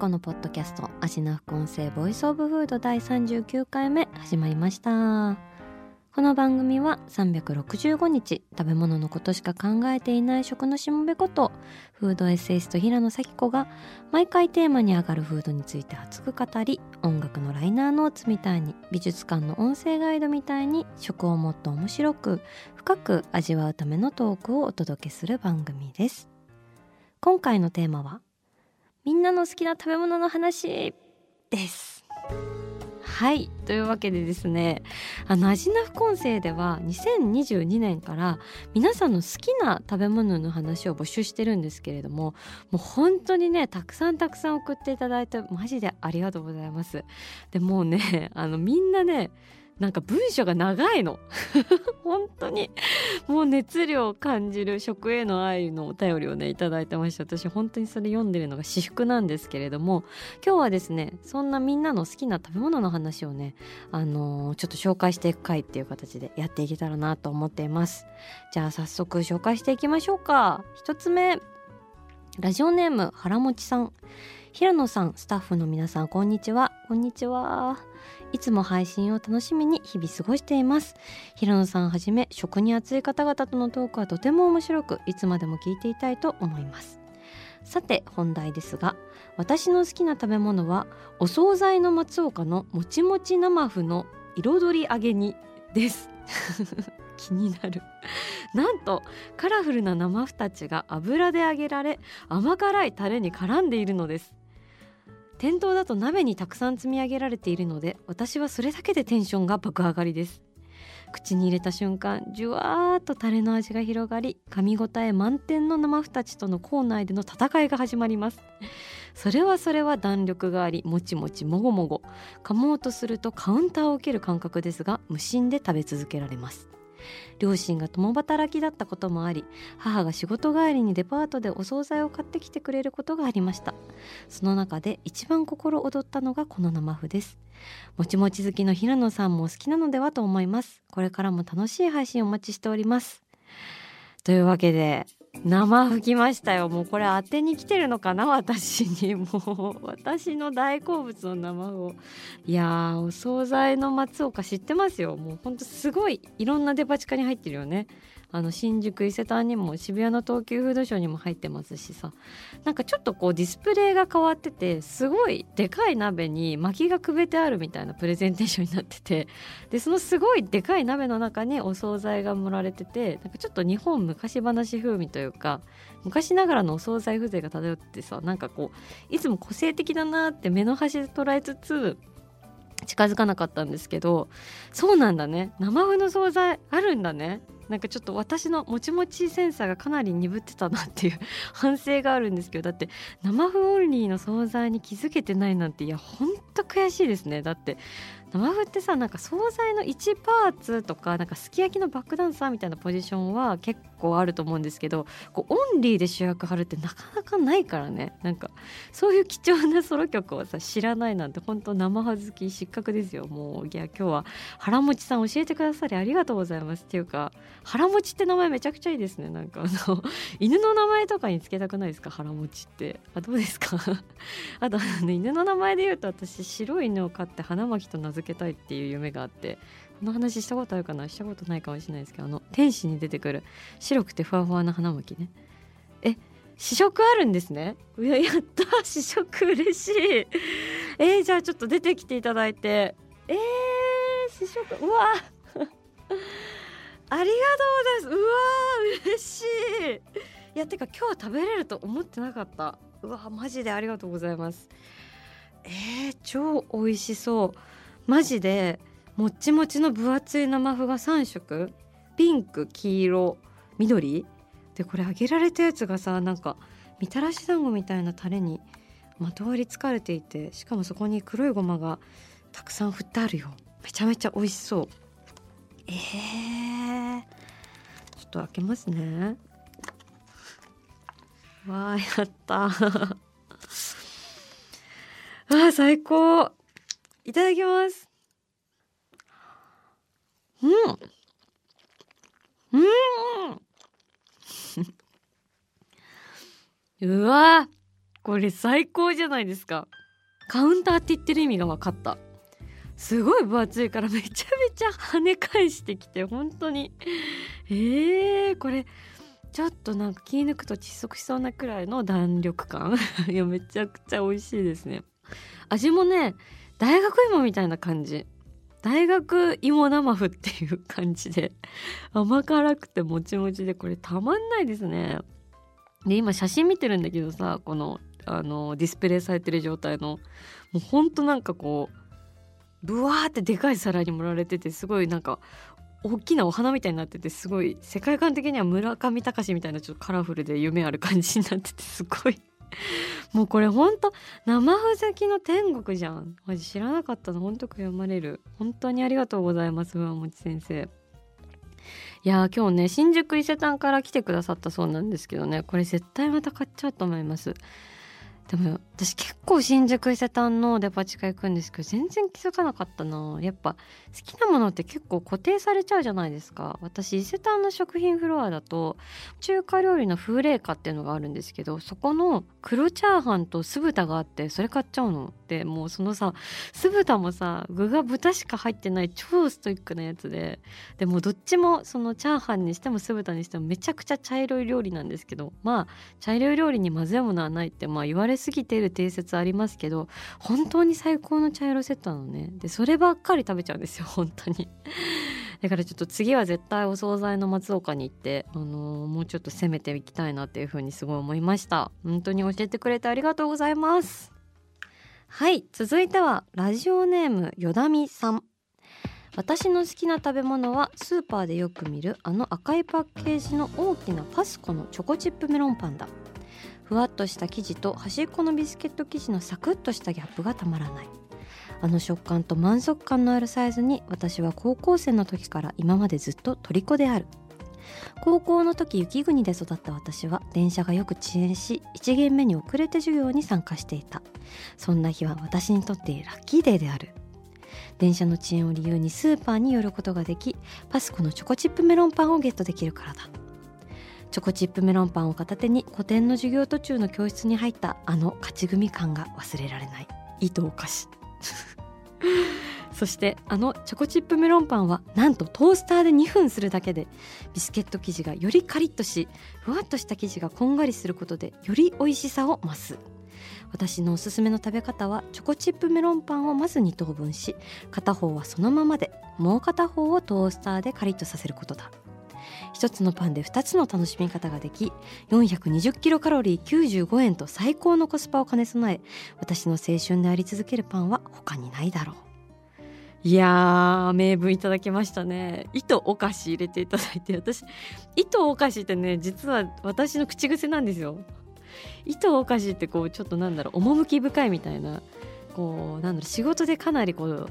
平野咲子のポッドキャスト味な副音声ボイスオブフード第39回目始まりました。この番組は365日食べ物のことしか考えていない食のしもべことフードエッセイスト平野咲子が毎回テーマに上がるフードについて熱く語り音楽のライナーノーツみたいに美術館の音声ガイドみたいに食をもっと面白く深く味わうためのトークをお届けする番組です。今回のテーマはみんなの好きな食べ物の話です。はい。というわけでですねあの味な副音声では2022年から皆さんの好きな食べ物の話を募集してるんですけれどももう本当にねたくさんたくさん送っていただいてマジでありがとうございます。でもうね あのみんなねなんか文章が長いの。本当に。もう熱量を感じる食への愛のお便りをねいただいてました私本当にそれ読んでるのが至福なんですけれども今日はですねそんなみんなの好きな食べ物の話をねあのー、ちょっと紹介していく回っていう形でやっていけたらなと思っています。じゃあ早速紹介していきましょうか。一つ目。ラジオネーム腹持ちさん。平野さんスタッフの皆さんこんにちは。こんにちは。いつも配信を楽しみに日々過ごしています。平野さんはじめ食に熱い方々とのトークはとても面白くいつまでも聞いていたいと思います。さて本題ですが私の好きな食べ物はお惣菜の松岡のもちもち生麩の彩り揚げ煮です。気になる。なんとカラフルな生麩たちが油で揚げられ甘辛いタレに絡んでいるのです。店頭だと鍋にたくさん積み上げられているので私はそれだけでテンションが爆上がりです。口に入れた瞬間じゅわーっとタレの味が広がり噛み応え満点の生麩たちとの校内での戦いが始まります。それはそれは弾力がありもちもちもごもご噛もうとするとカウンターを受ける感覚ですが無心で食べ続けられます。両親が共働きだったこともあり母が仕事帰りにデパートでお惣菜を買ってきてくれることがありました。その中で一番心躍ったのがこの生麩です。もちもち好きの平野さんも好きなのではと思います。これからも楽しい配信お待ちしております。というわけで生吹きましたよ。もうこれ当てに来てるのかな？私にもう。私の大好物の生を。いやーお惣菜の松岡知ってますよ。もうほんとすごいいろんなデパ地下に入ってるよね。あの新宿伊勢丹にも渋谷の東急フードショーにも入ってますしさ。なんかちょっとこうディスプレイが変わっててすごいでかい鍋に薪がくべてあるみたいなプレゼンテーションになってて。でそのすごいでかい鍋の中にお惣菜が盛られててなんかちょっと日本昔話風味というか昔ながらのお惣菜風情が漂ってさなんかこういつも個性的だなって目の端で捉えつつ近づかなかったんですけどそうなんだね。生麩の惣菜あるんだね。なんかちょっと私のもちもちセンサーがかなり鈍ってたなっていう反省があるんですけどだって生麩オンリーの存在に気づけてないなんていやほんと悔しいですね。だって生麩ってさなんか惣菜の1パーツとかなんかすき焼きのバックダンサーみたいなポジションは結構あると思うんですけどこうオンリーで主役張るってなかなかないからね。なんかそういう貴重なソロ曲をさ知らないなんて本当生麩好き失格ですよ。もういや今日は腹持ちさん教えてくださりありがとうございます。っていうか腹持ちって名前めちゃくちゃいいですね。なんかあの 犬の名前とかにつけたくないですか？腹持ちって。あどうですか？あとあの犬の名前で言うと私白い犬を飼って花巻と名付けたいっていう夢があってこの話したことあるかな？したことないかもしれないですけどあの天使に出てくる白くてふわふわな花巻ね。え試食あるんですね？いややった！試食嬉しい！えー、じゃあちょっと出てきていただいて。えー、試食うわ ありがとうございます。うわ嬉しい！いやてか今日食べれると思ってなかった。うわマジでありがとうございます。えー、超美味しそう。マジでもっちもちの分厚い生麩が3色。ピンク黄色緑。でこれ揚げられたやつがさなんかみたらし団子みたいなタレにまとわりつかれていてしかもそこに黒いごまがたくさん振ってあるよ。めちゃめちゃ美味しそう。えー、ちょっと開けますね。わーやった あー最高いただきます。うん。うん。うわこれ最高じゃないですか。カウンターって言ってる意味が分かった。すごい分厚いからめちゃめちゃ跳ね返してきて本当に。えー、これちょっとなんか気抜くと窒息しそうなくらいの弾力感。いやめちゃくちゃ美味しいですね。味もね大学芋みたいな感じ。大学芋生麩っていう感じで甘辛くてもちもちでこれたまんないですね。で今写真見てるんだけどさこのあのディスプレイされてる状態のもうほんとなんかこうブワーってでかい皿に盛られててすごいなんか大きなお花みたいになっててすごい世界観的には村上隆みたいなちょっとカラフルで夢ある感じになっててすごい もうこれほんと生ふざきの天国じゃん。マジ知らなかったの。ほんと悔やまれる。本当にありがとうございます上持先生。いや今日ね新宿伊勢丹から来てくださったそうなんですけどね。これ絶対また買っちゃうと思います。でも私結構新宿伊勢丹のデパ地下行くんですけど全然気づかなかったな。やっぱ好きなものって結構固定されちゃうじゃないですか。私伊勢丹の食品フロアだと中華料理の風冷花っていうのがあるんですけどそこの黒チャーハンと酢豚があってそれ買っちゃうの？でもうそのさ酢豚もさ具が豚しか入ってない超ストイックなやつで。でもどっちもそのチャーハンにしても酢豚にしてもめちゃくちゃ茶色い料理なんですけどまあ茶色い料理に混ぜ物はないってまあ言われすぎてい定説ありますけど本当に最高の茶色セットなのねでそればっかり食べちゃうんですよ本当にだからちょっと次は絶対お惣菜の松岡に行って、あのー、もうちょっと攻めていきたいなっていう風にすごい思いました本当に教えてくれてありがとうございますはい続いてはラジオネームよだみさん私の好きな食べ物はスーパーでよく見るあの赤いパッケージの大きなパスコのチョコチップメロンパンだふわっとした生地と端っこのビスケット生地のサクッとしたギャップがたまらない。あの食感と満足感のあるサイズに私は高校生の時から今までずっと虜である。高校の時雪国で育った私は電車がよく遅延し1限目に遅れて授業に参加していた。そんな日は私にとってラッキーデーである。電車の遅延を理由にスーパーに寄ることができパスコのチョコチップメロンパンをゲットできるからだ。チョコチップメロンパンを片手に古典の授業途中の教室に入ったあの勝ち組感が忘れられない。糸お菓子そしてあのチョコチップメロンパンはなんとトースターで2分するだけでビスケット生地がよりカリッとしふわっとした生地がこんがりすることでより美味しさを増す。私のおすすめの食べ方はチョコチップメロンパンをまず2等分し片方はそのままでもう片方をトースターでカリッとさせることだ。1つのパンで2つの楽しみ方ができ420キロカロリー95円と最高のコスパを兼ね備え私の青春であり続けるパンは他にないだろう。いやー名分いただきましたね。糸お菓子入れていただいて私糸お菓子ってね実は私の口癖なんですよ。糸お菓子ってこうちょっとなんだろう趣深いみたいなこうなんだろう仕事でかなりこう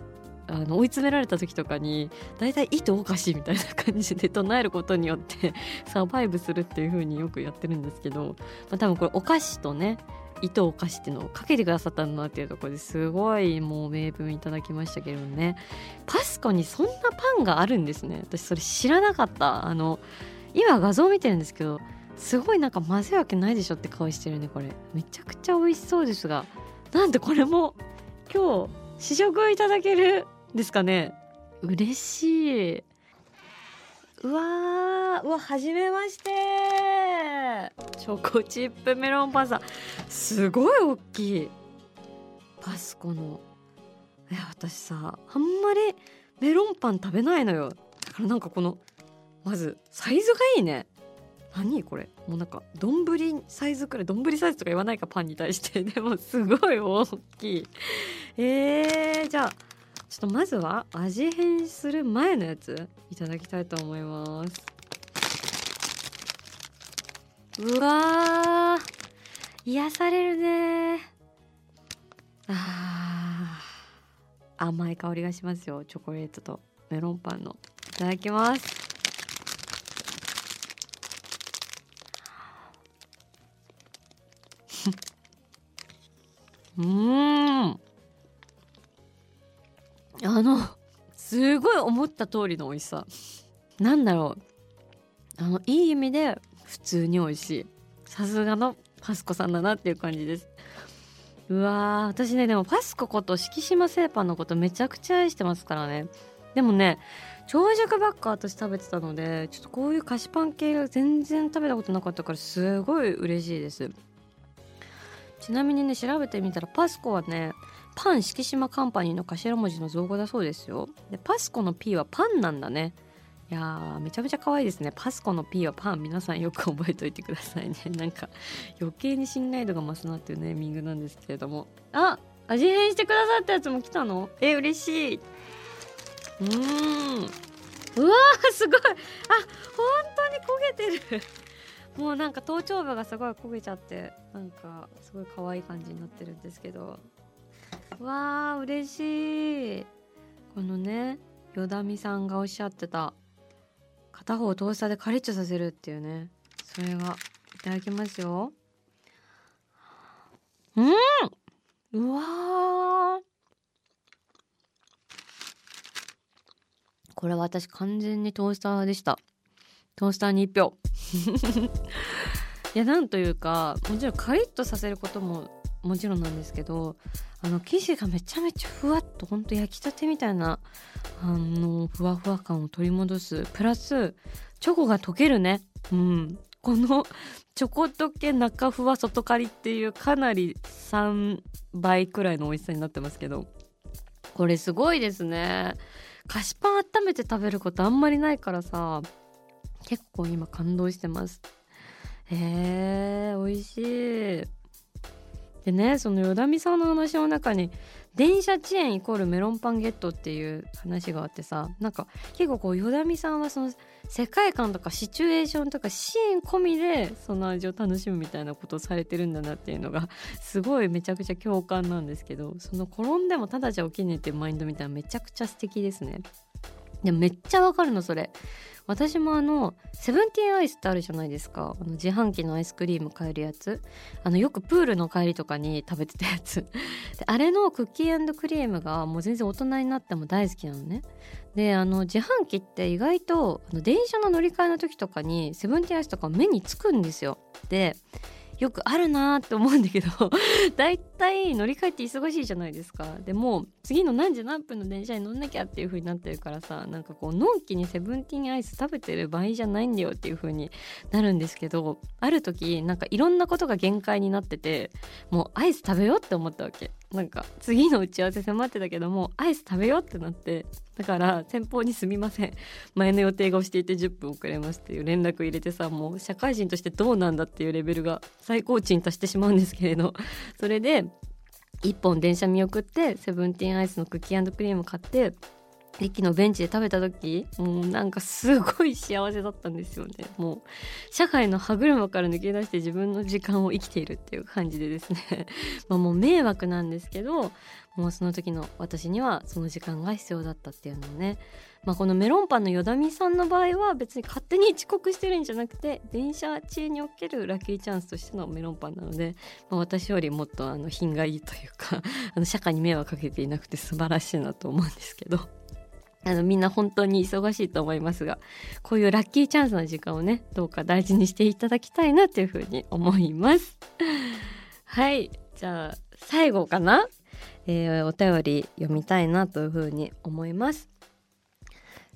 あの追い詰められた時とかに大体糸おかしいみたいな感じで唱えることによって サバイブするっていう風によくやってるんですけど、まあ、多分これお菓子とね糸お菓子っていうのをかけてくださったんだなっていうところですごいもう名文いただきましたけどね。パスコにそんなパンがあるんですね。私それ知らなかった。あの今画像見てるんですけどすごいなんか混ぜわけないでしょって顔してるねこれ。めちゃくちゃ美味しそうですがなんでこれも今日試食いただけるですかね。嬉しい。うわーうわはじめまして。チョコチップメロンパンさすごい大きい。パスコの。いや私さあんまりメロンパン食べないのよ。だからなんかこのまずサイズがいいね。何？これ。もうなんか丼サイズくらい丼サイズとか言わないかパンに対して。でもすごい大きい。えー、じゃあちょっとまずは味変する前のやついただきたいと思います。うわ癒されるね。あ甘い香りがしますよ。チョコレートとメロンパンの。いただきます。う んあのすごい思った通りの美味しさ。なんだろう。あのいい意味で普通に美味しい。さすがのパスコさんだなっていう感じです。うわー私ねでもパスコこと敷島製パンのことめちゃくちゃ愛してますからね。でもね長熟ばっか私食べてたのでちょっとこういう菓子パン系が全然食べたことなかったからすごい嬉しいです。ちなみにね調べてみたらパスコはねパン敷島カンパニーの頭文字の造語だそうですよ。でパスコの P はパンなんだね。いやーめちゃめちゃ可愛いですね。パスコの P はパン。皆さんよく覚えておいてくださいね。なんか余計に信頼度が増すなっていうネーミングなんですけれども。あ味変してくださったやつも来たの？え嬉しい。うーん。うわーすごい。あ本当に焦げてる。もうなんか頭頂部がすごい焦げちゃってなんかすごい可愛い感じになってるんですけど。わー嬉しい。このねよだみさんがおっしゃってた片方トースターでカリッとさせるっていうねそれがいただきますよ。うん。うわこれは私完全にトースターでした。トースターに1票。いやなんというかもちろんカリッとさせることももちろんなんですけどあの生地がめちゃめちゃふわっとほんと焼きたてみたいなあのふわふわ感を取り戻す。プラスチョコが溶けるね。うん。このチョコ溶け中ふわ外カリっていうかなり3倍くらいの美味しさになってますけど。これすごいですね。菓子パン温めて食べることあんまりないからさ結構今感動してます。へえ美味しい。でねそのよだみさんの話の中に電車遅延イコールメロンパンゲットっていう話があってさなんか結構こうよだみさんはその世界観とかシチュエーションとかシーン込みでその味を楽しむみたいなことをされてるんだなっていうのが すごいめちゃくちゃ共感なんですけどその転んでもただじゃ起きねえっていうマインドみたいなめちゃくちゃ素敵ですね。でめっちゃわかるのそれ。私もあのセブンティーンアイスってあるじゃないですか。あの自販機のアイスクリーム買えるやつ。あのよくプールの帰りとかに食べてたやつ。であれのクッキークリームがもう全然大人になっても大好きなのね。であの自販機って意外とあの電車の乗り換えの時とかにセブンティーンアイスとか目につくんですよ。でよくあるなーって思うんだけど だいたい乗り換えって忙しいじゃないですか。でも次の何時何分の電車に乗んなきゃっていう風になってるからさなんかこうのんきにセブンティーンアイス食べてる場合じゃないんだよっていう風になるんですけどある時なんかいろんなことが限界になっててもうアイス食べようって思ったわけ。なんか次の打ち合わせ迫ってたけどもアイス食べようってなってだから先方にすみません。前の予定が押していて10分遅れますっていう連絡入れてさもう社会人としてどうなんだっていうレベルが最高値に達してしまうんですけれど。それで1本電車見送ってセブンティーンアイスのクッキークリーム買って駅のベンチで食べた時もうなんかすごい幸せだったんですよね。もう社会の歯車から抜け出して自分の時間を生きているっていう感じでですね。まもう迷惑なんですけどもうその時の私にはその時間が必要だったっていうのをねまあ、このメロンパンのよだみさんの場合は別に勝手に遅刻してるんじゃなくて電車中におけるラッキーチャンスとしてのメロンパンなので、まあ、私よりもっとあの品がいいというか あの社会に迷惑かけていなくて素晴らしいなと思うんですけど。あのみんな本当に忙しいと思いますがこういうラッキーチャンスの時間をねどうか大事にしていただきたいなというふうに思います。はい。じゃあ最後かな、えー、お便り読みたいなというふうに思います。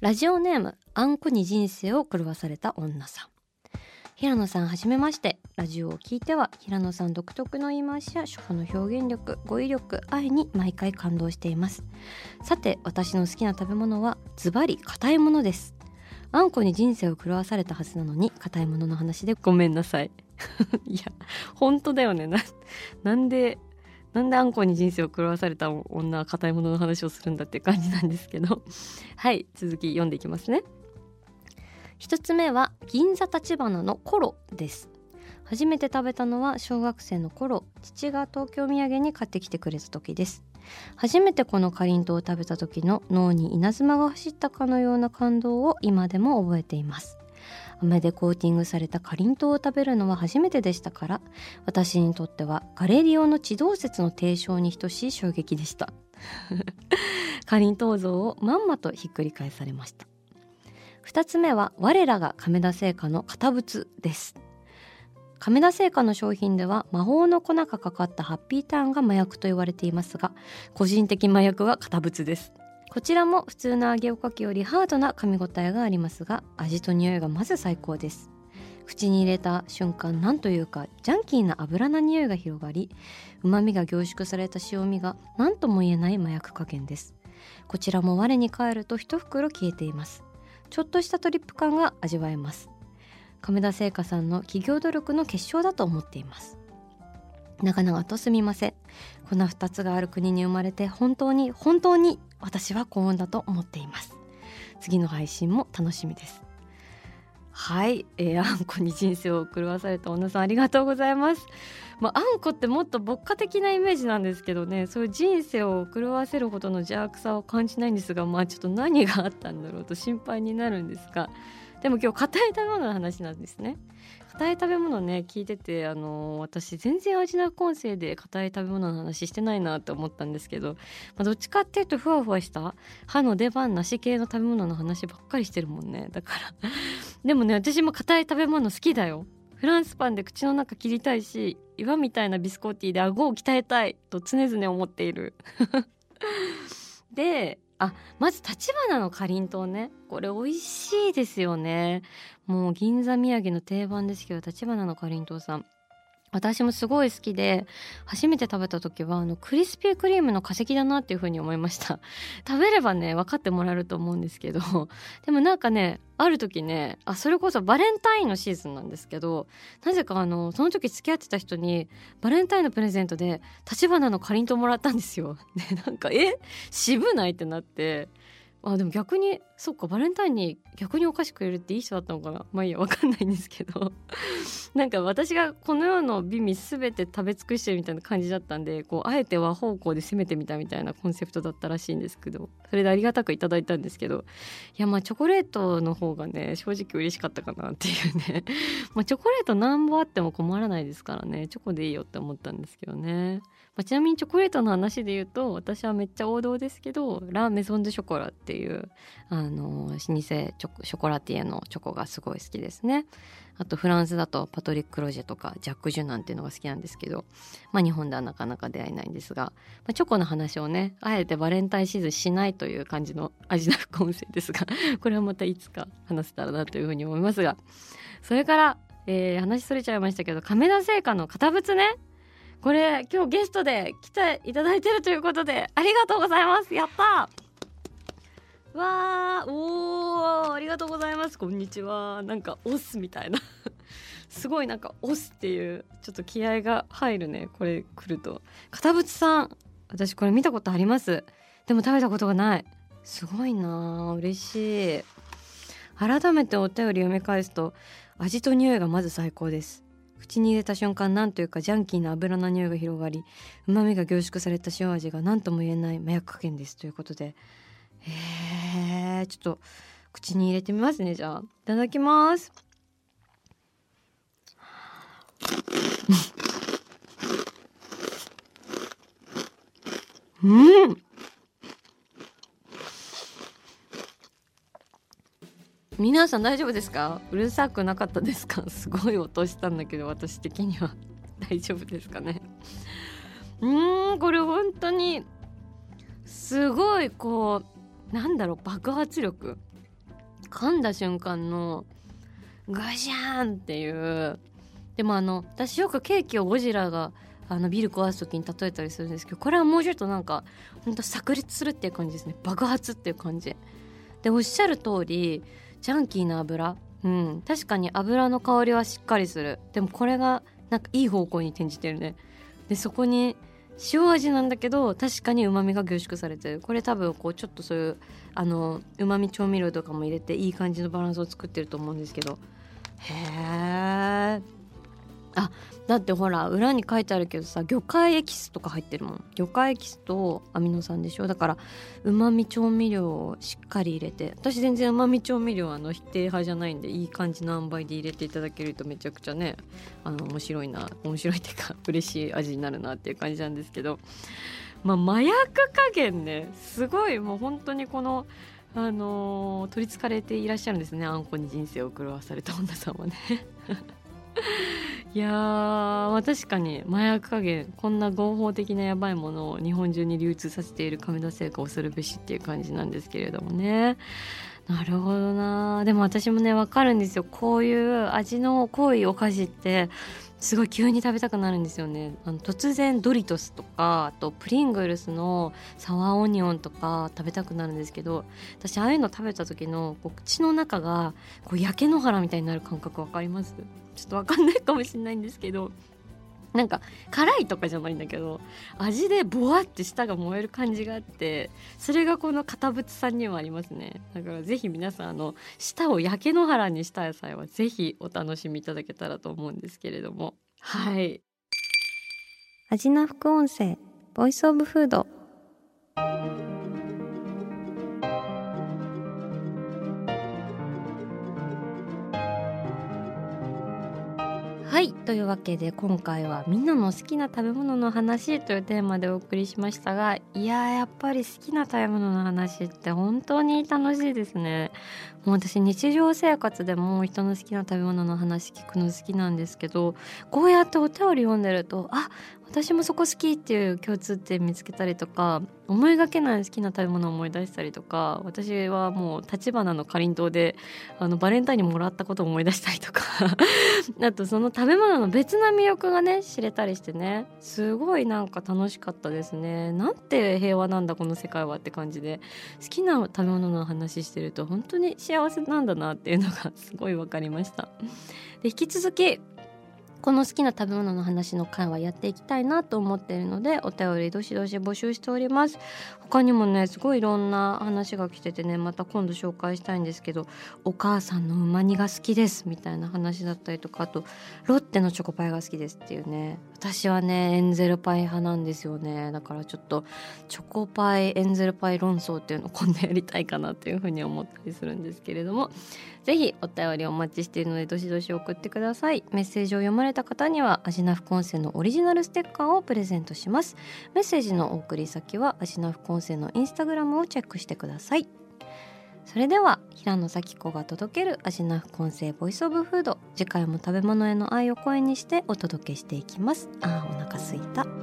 ラジオネームあんこに人生を狂わされた女さん。平野さんはじめまして。ラジオを聞いては平野さん独特の言い回しや初歩の表現力語彙力愛に毎回感動しています。さて私の好きな食べ物はズバリ硬いものです。あんこに人生を狂わされたはずなのに硬いものの話でごめんなさい。いや本当だよね。ななんでなんであんこに人生を狂わされた女は硬いものの話をするんだって感じなんですけど。はい続き読んでいきますね。一つ目は銀座立花のコロです。初めて食べたのは小学生の頃父が東京土産に買ってきてくれた時です。初めてこのかりんとうを食べた時の脳に稲妻が走ったかのような感動を今でも覚えています。飴でコーティングされたかりんとうを食べるのは初めてでしたから私にとってはガレリオの地動説の提唱に等しい衝撃でした。かりんとう像をまんまとひっくり返されました。2つ目は我らが亀田製菓の堅物です。亀田製菓の商品では魔法の粉がかかったハッピーターンが麻薬と言われていますが個人的麻薬は堅物です。こちらも普通の揚げおかきよりハードな噛み応えがありますが味と匂いがまず最高です。口に入れた瞬間なんというかジャンキーな油な匂いが広がり旨味が凝縮された塩味が何とも言えない麻薬加減です。こちらも我に返ると一袋消えています。ちょっとしたトリップ感が味わえます。亀田製菓さんの企業努力の結晶だと思っています。長々とすみません。この2つがある国に生まれて本当に本当に私は幸運だと思っています。次の配信も楽しみです。はい、えー、あんこに人生を狂わされた女さんありがとうございます。まあ、あんこってもっと牧歌的なイメージなんですけどね。そういう人生を狂わせるほどの邪悪さを感じないんですがまあちょっと何があったんだろうと心配になるんですが。でも今日硬い食べ物の話なんですね。硬い食べ物ね聞いててあのー、私全然味な音声で硬い食べ物の話してないなって思ったんですけど、まあ、どっちかっていうとふわふわした歯の出番なし系の食べ物の話ばっかりしてるもんね。だから でもね私も硬い食べ物好きだよ。フランスパンで口の中切りたいし岩みたいなビスコーティーで顎を鍛えたいと常々思っている。であまず立花のかりんとうね。これ美味しいですよね。もう銀座土産の定番ですけど立花のかりんとうさん。私もすごい好きで初めて食べた時はあのクリスピークリームの化石だなっていう風に思いました。食べればね分かってもらえると思うんですけど。でもなんかねある時ねあそれこそバレンタインのシーズンなんですけどなぜかあのその時付き合ってた人にバレンタインのプレゼントで立花のかりんとうもらったんですよ。でなんかえ？渋ない？ってなって。あでも逆にそっかバレンタインに逆にお菓子くれるっていい人だったのかな。まあいいやわかんないんですけど。なんか私がこの世の美味全て食べ尽くしてるみたいな感じだったんでこうあえて和方向で攻めてみたみたいなコンセプトだったらしいんですけど。それでありがたくいただいたんですけど。いやまあチョコレートの方がね正直嬉しかったかなっていうね。まあチョコレート何本あっても困らないですからね。チョコでいいよって思ったんですけどね。まあ、ちなみにチョコレートの話で言うと私はめっちゃ王道ですけどラ・メゾン・デ・ショコラってていうあの老舗チョコショコラティエのチョコがすごい好きですね。あとフランスだとパトリック・ロジェとかジャック・ジュナンっていうのが好きなんですけど、まあ、日本ではなかなか出会えないんですが、まあ、チョコの話をねあえてバレンタインシーズンしないという感じの味な副音声ですが これはまたいつか話せたらなというふうに思いますがそれから、えー、話それちゃいましたけど亀田製菓の堅物ね。これ今日ゲストで来ていただいてるということでありがとうございます。やったわーおーありがとうございます。こんにちは。なんか押すみたいな。すごいなんか押すっていうちょっと気合が入るね。これ来ると。片渕さん。私これ見たことあります。でも食べたことがない。すごいな嬉しい。改めてお便り読み返すと味と匂いがまず最高です。口に入れた瞬間なんというかジャンキーな油の匂いが広がり旨味が凝縮された塩味が何とも言えない麻薬加減です。ということでえ、ちょっと口に入れてみますねじゃあ。いただきます。うん。皆さん大丈夫ですか？うるさくなかったですか？すごい音したんだけど私的には。大丈夫ですかね？うんこれ本当にすごいこうなんだろう爆発力。噛んだ瞬間のガシャーンっていう。でもあの私よくケーキをゴジラがあのビル壊す時に例えたりするんですけどこれはもうちょっとなんかほんと炸裂するっていう感じですね。爆発っていう感じ。でおっしゃる通りジャンキーな油。うん。確かに油の香りはしっかりする。でもこれがなんかいい方向に転じてるね。でそこに塩味なんだけど確かにうまみが凝縮されてる。これ多分こうちょっとそういうあのうまみ調味料とかも入れていい感じのバランスを作ってると思うんですけど。へえあだってほら裏に書いてあるけどさ魚介エキスとか入ってるもん。魚介エキスとアミノ酸でしょ。だからうまみ調味料をしっかり入れて私全然うまみ調味料あの否定派じゃないんでいい感じの塩梅で入れていただけるとめちゃくちゃねあの面白いな面白いっていうか 嬉しい味になるなっていう感じなんですけど。まあ麻薬加減ねすごいもう本当にこのあのー、取りつかれていらっしゃるんですね。あんこに人生を狂わされた女さんはね。いや、まあ、確かに麻薬加減こんな合法的なやばいものを日本中に流通させている亀田製菓恐るべしっていう感じなんですけれどもね。なるほどなでも私もね分かるんですよ。こういう味の濃いお菓子ってすごい急に食べたくなるんですよね。あの突然ドリトスとかあとプリングルスのサワーオニオンとか食べたくなるんですけど私ああいうの食べた時のこう口の中がこう焼け野原みたいになる感覚わかります？ちょっとわかんないかもしれないんですけど。なんか辛いとかじゃないんだけど味でボワって舌が燃える感じがあってそれがこの堅物さんにもありますね。だからぜひ皆さんあの舌を焼け野原にした野菜はぜひお楽しみいただけたらと思うんですけれども。はい。味な副音声ボイスオブフードはい。というわけで今回はみんなの好きな食べ物の話というテーマでお送りしましたがいややっぱり好きな食べ物の話って本当に楽しいですね。もう私日常生活でも人の好きな食べ物の話聞くの好きなんですけどこうやってお便り読んでるとあ私もそこ好きっていう共通点見つけたりとか思いがけない好きな食べ物を思い出したりとか私はもう立花のかりんとうであのバレンタインにもらったことを思い出したりとか。あとその食べ物の別な魅力がね知れたりしてねすごいなんか楽しかったですね。なんて平和なんだこの世界はって感じで好きな食べ物の話してると本当に幸せなんだなっていうのがすごい分かりました。で引き続きこの好きな食べ物の話の会はやっていきたいなと思っているのでお便りどしどし募集しております。他にもねすごいいろんな話が来ててねまた今度紹介したいんですけどお母さんのうま煮が好きですみたいな話だったりとかあとロッテのチョコパイが好きですっていうね。私はねエンゼルパイ派なんですよね。だからちょっとチョコパイエンゼルパイ論争っていうのを今度やりたいかなっていうふうに思ったりするんですけれども。ぜひお便りお待ちしているのでどしどし送ってください。メッセージを読まれた方にはアジナフコンセのオリジナルステッカーをプレゼントします。メッセージのお送り先はアジナフコンセのインスタグラムをチェックしてください。それでは平野咲子が届けるアジナフコンセボイスオブフード。次回も食べ物への愛を声にしてお届けしていきます。あーお腹すいた。